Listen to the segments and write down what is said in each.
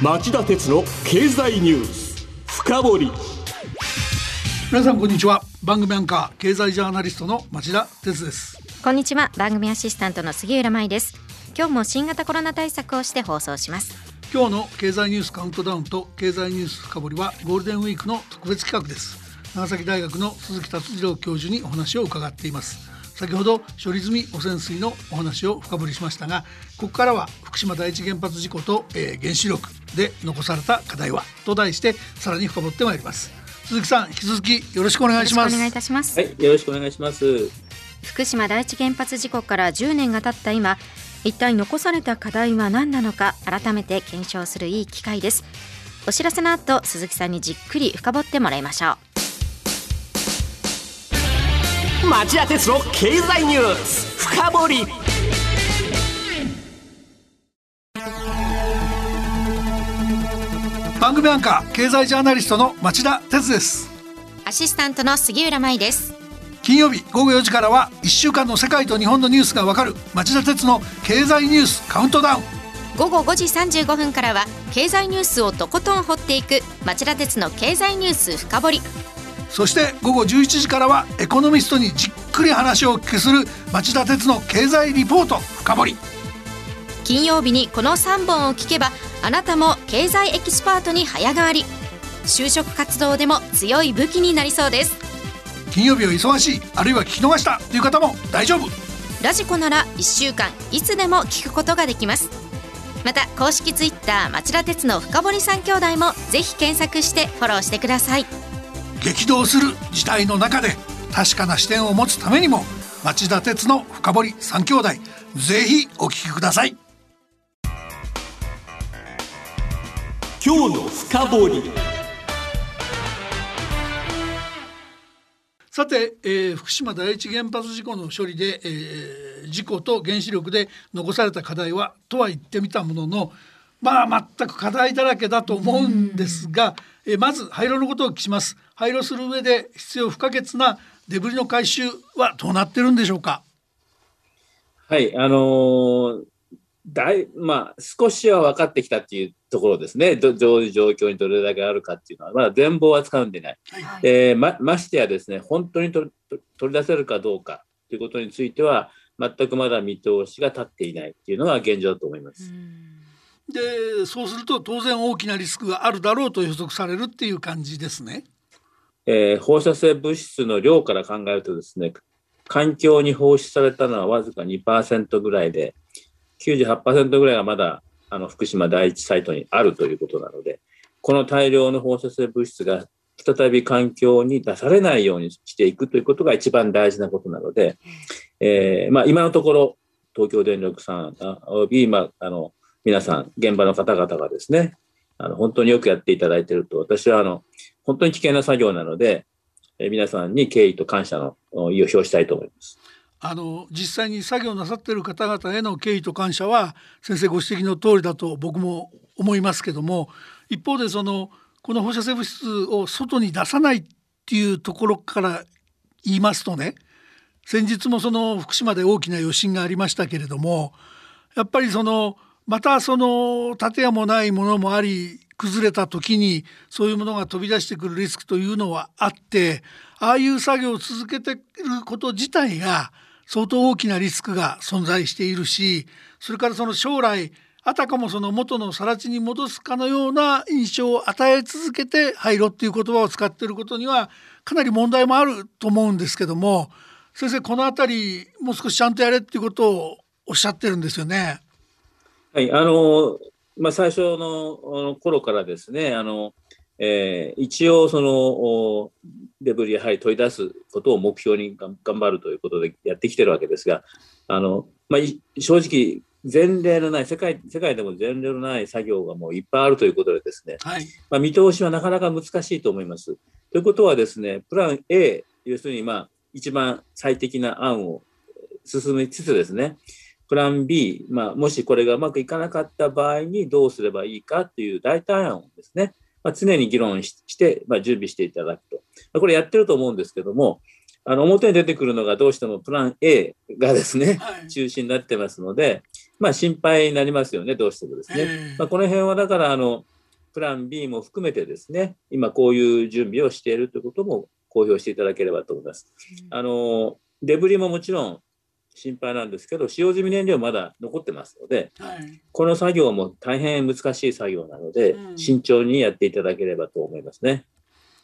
町田鉄の経済ニュース。深掘り。皆さんこんにちは。番組アンカー経済ジャーナリストの町田鉄です。こんにちは。番組アシスタントの杉浦舞です。今日も新型コロナ対策をして放送します。今日の経済ニュースカウントダウンと経済ニュース深掘りはゴールデンウィークの特別企画です。長崎大学の鈴木達次郎教授にお話を伺っています先ほど処理済み汚染水のお話を深掘りしましたがここからは福島第一原発事故と、えー、原子力で残された課題はと題してさらに深掘ってまいります。鈴木さん引き続きよろしくお願いします。お願いいたします。はいよろしくお願いします。福島第一原発事故から10年が経った今一体残された課題は何なのか改めて検証するいい機会です。お知らせの後鈴木さんにじっくり深掘ってもらいましょう町田鉄の経済ニュース。深掘り。番組アンカー経済ジャーナリストの町田鉄です。アシスタントの杉浦舞です。金曜日午後4時からは1週間の世界と日本のニュースがわかる町田鉄の経済ニュースカウントダウン。午後5時35分からは経済ニュースをとことん掘っていく町田鉄の経済ニュース深掘りそして午後11時からはエコノミストにじっくり話をお聞きする町田徹の経済リポートふかぼり。金曜日にこの3本を聞けばあなたも経済エキスパートに早変わり。就職活動でも強い武器になりそうです。金曜日は忙しいあるいは聞き逃したという方も大丈夫。 radiko なら1週間いつでも聞くことができます。また公式ツイッター町田徹のふかぼり三兄弟もぜひ検索してフォローしてください激動する時代の中で確かな視点を持つためにも町田鉄の深堀三兄弟ぜひお聞きください。今日の深掘りさて、えー、福島第一原発事故の処理で、えー、事故と原子力で残された課題はとは言ってみたもののまあ全く課題だらけだと思うんですが、えー、まず廃炉のことを聞きます。廃炉する上で必要不可欠なデブリの回収はどうなってるんでしょうか？はいあのーだいまあ、少しは分かってきたっていうところですね、どどういう状況にどれだけあるかっていうのは、まだ全貌はつかんでない、はい。えー、まましてやですね、本当に取り出せるかどうかということについては、全くまだ見通しが立っていないっていうのが現状だと思います。でそうすると当然大きなリスクがあるだろうと予測されるっていう感じですね。えー、放射性物質の量から考えるとですね環境に放出されたのはわずか2%ぐらいで98%ぐらいがまだあの福島第一サイトにあるということなので、この大量の放射性物質が再び環境に出されないようにしていくということが一番大事なことなので、えーまあ、今のところ、東京電力さんおよび、まあ、あの皆さん、現場の方々がですね、あの本当によくやっていただいていると、私はあの本当に危険な作業なので、え、皆さんに敬意と感謝の意を表したいと思います。あの実際に作業なさっている方々への敬意と感謝は先生ご指摘の通りだと僕も思いますけども一方でそのこの放射性物質を外に出さないっていうところから言いますとね先日もその福島で大きな余震がありましたけれどもやっぱりそのまたその建屋もないものもあり崩れた時にそういうものが飛び出してくるリスクというのはあってああいう作業を続けていること自体が相当大きなリスクが存在しているしそれからその将来あたかもその元の更地に戻すかのような印象を与え続けて廃炉っていう言葉を使っていることにはかなり問題もあると思うんですけども先生この辺りもう少しちゃんとやれっていうことをおっしゃってるんですよね。はいあのまあ、最初の頃からですねあのえー、一応そのデブリやはり取り出すことを目標に頑張るということでやってきてるわけですがあの、まあ、正直前例のない世界世界でも前例のない作業がもういっぱいあるということでですね、はい、まあ、見通しはなかなか難しいと思います。ということはですねプラン A 要するにまあ一番最適な案を進めつつですねプラン B、まあ、もしこれがうまくいかなかった場合にどうすればいいかという代替案をですねまあ、常に議論して、まあ、準備していただくと。まあ、これやってると思うんですけども、あの表に出てくるのがどうしてもプラン A がですね、はい中心になってますので、まあ、心配になりますよね、どうしてもですね。ええまあ、この辺はだからあの、プラン B も含めてですね、今こういう準備をしているということも公表していただければと思います。あのデブリももちろん心配なんですけど、使用済み燃料まだ残ってますので、はい。この作業も大変難しい作業なので、うん。慎重にやっていただければと思いますね。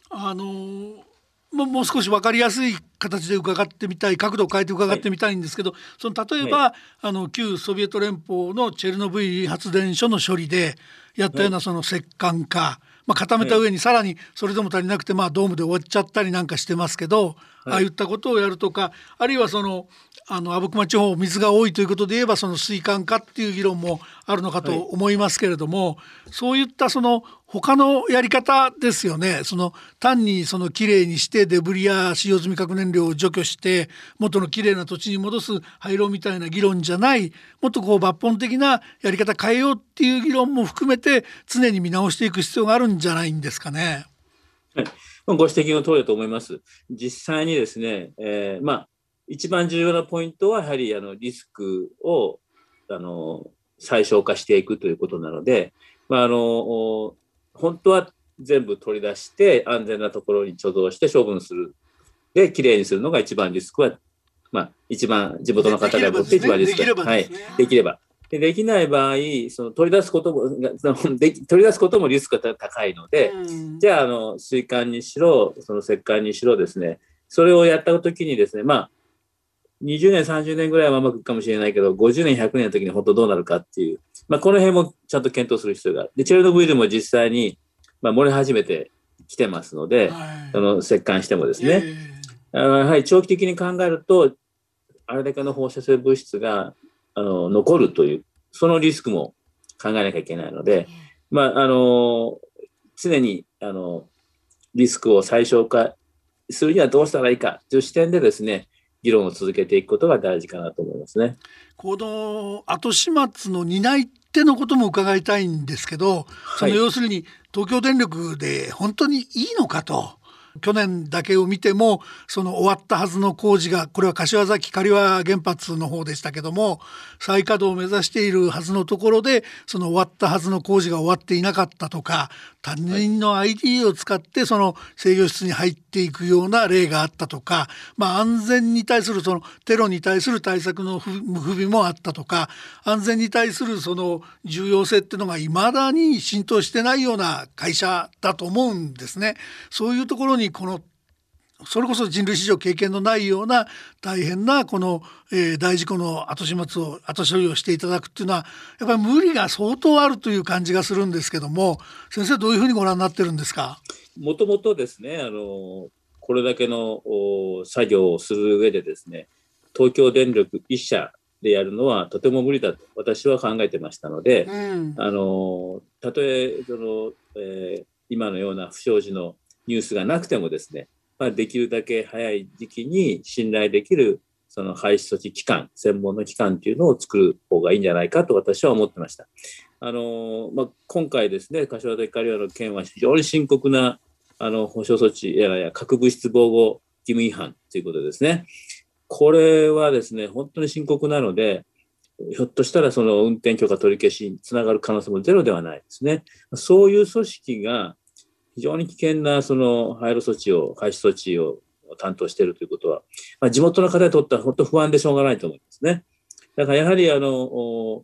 あのーもう少し分かりやすい形で伺ってみたい角度を変えて伺ってみたいんですけど、その例えば、あの旧ソビエト連邦のチェルノブイリ発電所の処理でやったようなその石棺化、まあ、固めた上にさらにそれでも足りなくてまあドームで終わっちゃったりなんかしてますけど、ああいったことをやるとかあるいはそのあの阿武隈地方水が多いということで言えばその水管化っていう議論もあるのかと思いますけれども、そういったその他のやり方ですよねその単にそのきれいにしてデブリや使用済み核燃料を除去して元のきれいな土地に戻す廃炉みたいな議論じゃないもっとこう抜本的なやり方変えようっていう議論も含めて常に見直していく必要があるんじゃないんですかね。はい、ご指摘の通りだと思います。実際にですね、えーまあ、一番重要なポイントは、やはりあのリスクをあの最小化していくということなので、まあ、あのお本当は全部取り出して、安全なところに貯蔵して処分する。で、きれいにするのが一番リスクは、まあ、一番地元の方が持って一番リスクできればはい。できれば。でできない場合、その取り出すことも、でき取り出すこともリスクが高いので、うん。じゃあ、あの、水管にしろ、その石棺にしろですね、それをやった時にですね、まあ、20年、30年ぐらいはうまくいくかもしれないけど、50年、100年の時に本当どうなるかっていう、まあ、この辺もちゃんと検討する必要がある。で、チェルノブイリも実際に、まあ、漏れ始めてきてますので、はい。その石棺してもですね、えあのやはり長期的に考えると、あれだけの放射性物質があの残るという、そのリスクも考えなきゃいけないので、まあ、あの常にあのリスクを最小化するにはどうしたらいいかという視点でですね、議論を続けていくことが大事かなと思いますね。この後始末の担い手のことも伺いたいんですけど、その要するに東京電力で本当にいいのかと。去年だけを見てもその終わったはずの工事がこれは柏崎刈羽原発の方でしたけども再稼働を目指しているはずのところでその終わったはずの工事が終わっていなかったとか他人の ID を使ってその制御室に入っていくような例があったとか、まあ、安全に対するそのテロに対する対策の不備もあったとか安全に対するその重要性っていうのがいまだに浸透してないような会社だと思うんですね。そういうところにこのそれこそ人類史上経験のないような大変なこの、えー大事故の後始末を後処理をしていただくっていうのはやっぱり無理が相当あるという感じがするんですけども先生どういうふうにご覧になってるんですか？もともとですね、あのこれだけのお作業をする上でですね、東京電力一社でやるのはとても無理だと私は考えてましたので、うん。あのたとえその、えー今のような不祥事のニュースがなくてもですね、まあ、できるだけ早い時期に信頼できるその廃止措置機関、専門の機関というのを作る方がいいんじゃないかと私は思ってました。あのまあ、今回ですね、柏崎刈羽の件は非常に深刻なあの保証措置やや核物質防護義務違反ということですね。これはですね、本当に深刻なので、ひょっとしたらその運転許可取り消しにつながる可能性もゼロではないですね。そういう組織が非常に危険なその廃炉措置を、廃止措置を担当しているということは、まあ、地元の方にとっては本当不安でしょうがないと思いますね。だからやはりあの、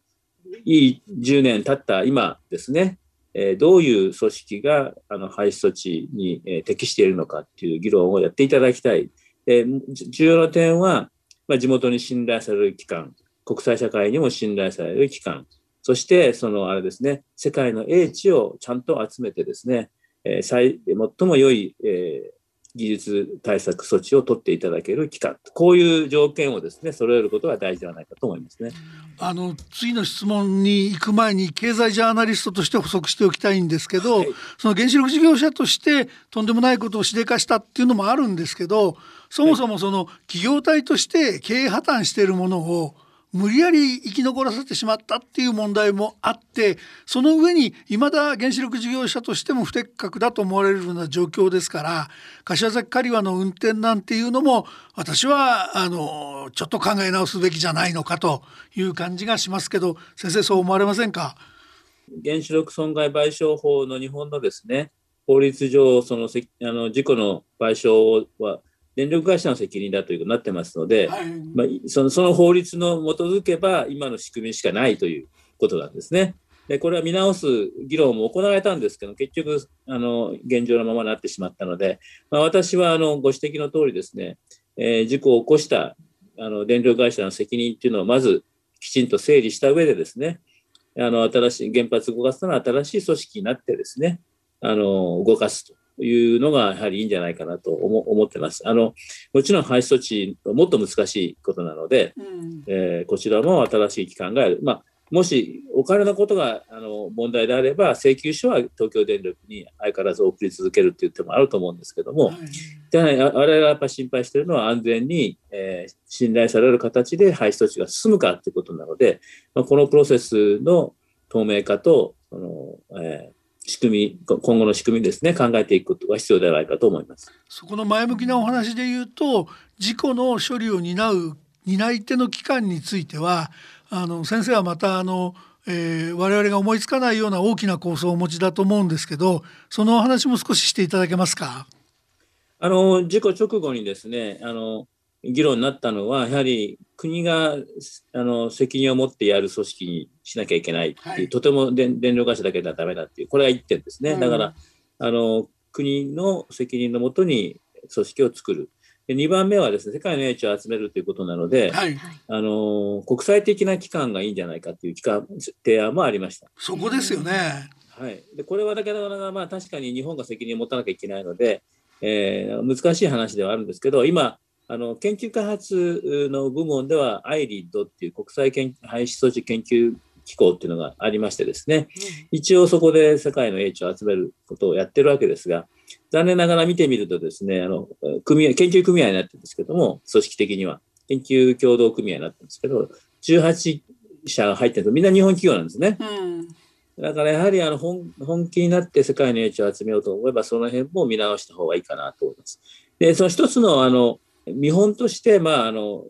いい10年経った今ですね、えどういう組織があの廃止措置に、え適しているのかっていう議論をやっていただきたい。え重要な点は、まあ、地元に信頼される機関、国際社会にも信頼される機関、そしてそのあれですね、世界の英知をちゃんと集めてですね、えー最最も良い、えー技術対策措置を取っていただける機関、こういう条件をですね、揃えることが大事ではないかと思いますね。あの次の質問に行く前に経済ジャーナリストとして補足しておきたいんですけど、はい。その原子力事業者としてとんでもないことをしでかしたっていうのもあるんですけどそもそもその企業体として経営破綻しているものを無理やり生き残らせてしまったっていう問題もあってその上に未だ原子力事業者としても不適格だと思われるような状況ですから柏崎刈羽の運転なんていうのも私はあのちょっと考え直すべきじゃないのかという感じがしますけど先生そう思われませんか？原子力損害賠償法の日本のですね法律上そのあの事故の賠償は電力会社の責任だということになってますので、はい、まあ、そのその法律の基づけば今の仕組みしかないということなんですね。でこれは見直す議論も行われたんですけど結局あの現状のままになってしまったので、まあ、私はあのご指摘の通りですね、えー、事故を起こしたあの電力会社の責任っていうのをまずきちんと整理した上でですねあの新しい原発動かすのは新しい組織になってですねあの動かすというのがやはりいいんじゃないかなと思ってます。あのもちろん廃止措置はもっと難しいことなので、うん、えー、こちらも新しい機関がある。まあもしお金のことがあの問題であれば請求書は東京電力に相変わらず送り続けるという手もあると思うんですけども、はい、我々がやっぱ心配しているのは安全に、えー、信頼される形で廃止措置が進むかということなので、まあ、このプロセスの透明化とその、えー仕組み、今後の仕組みですね、考えていくことが必要ではないかと思います。そこの前向きなお話で言うと、事故の処理を担う担い手の機関については、あの先生はまたあの、えー、我々が思いつかないような大きな構想をお持ちだと思うんですけど、そのお話も少ししていただけますか？あの事故直後にですね、あの議論になったのは、やはり国があの責任を持ってやる組織にしなきゃいけないっていう、はい、とても電力会社だけではだめだっていう、これが1点ですね。だから、あの国の責任のもとに組織を作る。で2番目はですね、世界の英知を集めるということなので、はい、あの国際的な機関がいいんじゃないかという機関提案もありました。そこですよね。はい、でこれはだけど、まあ、確かに日本が責任を持たなきゃいけないので、えー、難しい話ではあるんですけど、今、あの研究開発の部門では IRID っていう国際廃止装置研究機構っていうのがありましてですね、一応そこで世界の英知を集めることをやってるわけですが、残念ながら見てみるとですね、あの組合研究組合になってるんですけども、組織的には研究協同組合になってるんですけど、18社が入ってるとみんな日本企業なんですね。うんだからやはりあの本本気になって世界の英知を集めようと思えば、その辺も見直した方がいいかなと思います。で、その一つのあの見本として、まあ、あの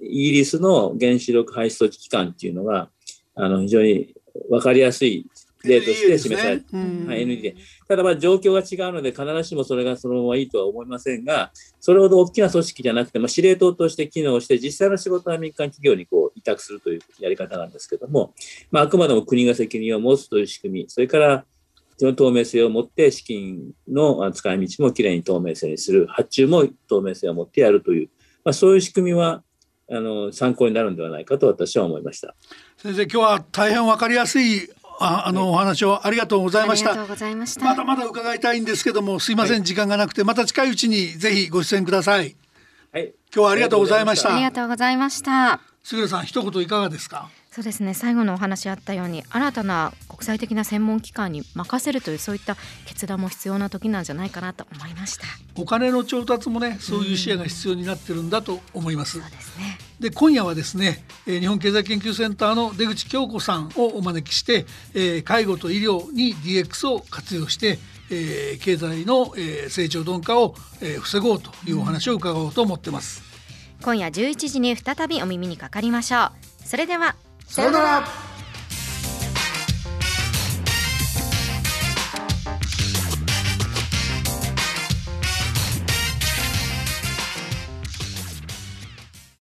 イギリスの原子力廃止措置機関っていうのがあの非常に分かりやすい例として示されて、ねはい、ND ただまあ状況が違うので必ずしもそれがそのままいいとは思いませんがそれほど大きな組織じゃなくて、まあ、司令塔として機能して実際の仕事は民間企業にこう委託するというやり方なんですけども、まあ、あくまでも国が責任を持つという仕組みそれからその透明性を持って資金の使い道もきれいに透明性にする発注も透明性を持ってやるという、まあ、そういう仕組みはあの参考になるんではないかと私は思いました先生今日は大変わかりやすいああのお話をありがとうございました。まだまだ伺いたいんですけども、すいません、はい、時間がなくて、また近いうちにぜひご出演ください。はい。今日はありがとうございました。ありがとうございました。杉浦さん、一言いかがですか？そうですね。最後のお話あったように新たな国際的な専門機関に任せるというそういった決断も必要な時なんじゃないかなと思いました。お金の調達もねそういう視野が必要になってるんだと思います、そうですね。で今夜はですね日本経済研究センターの出口京子さんをお招きして、え介護と医療に DX を活用してえー、経済の、えー、成長鈍化を、えー、防ごうというお話を伺おうと思ってます、今夜11時に再びお耳にかかりましょう。それではさよなら。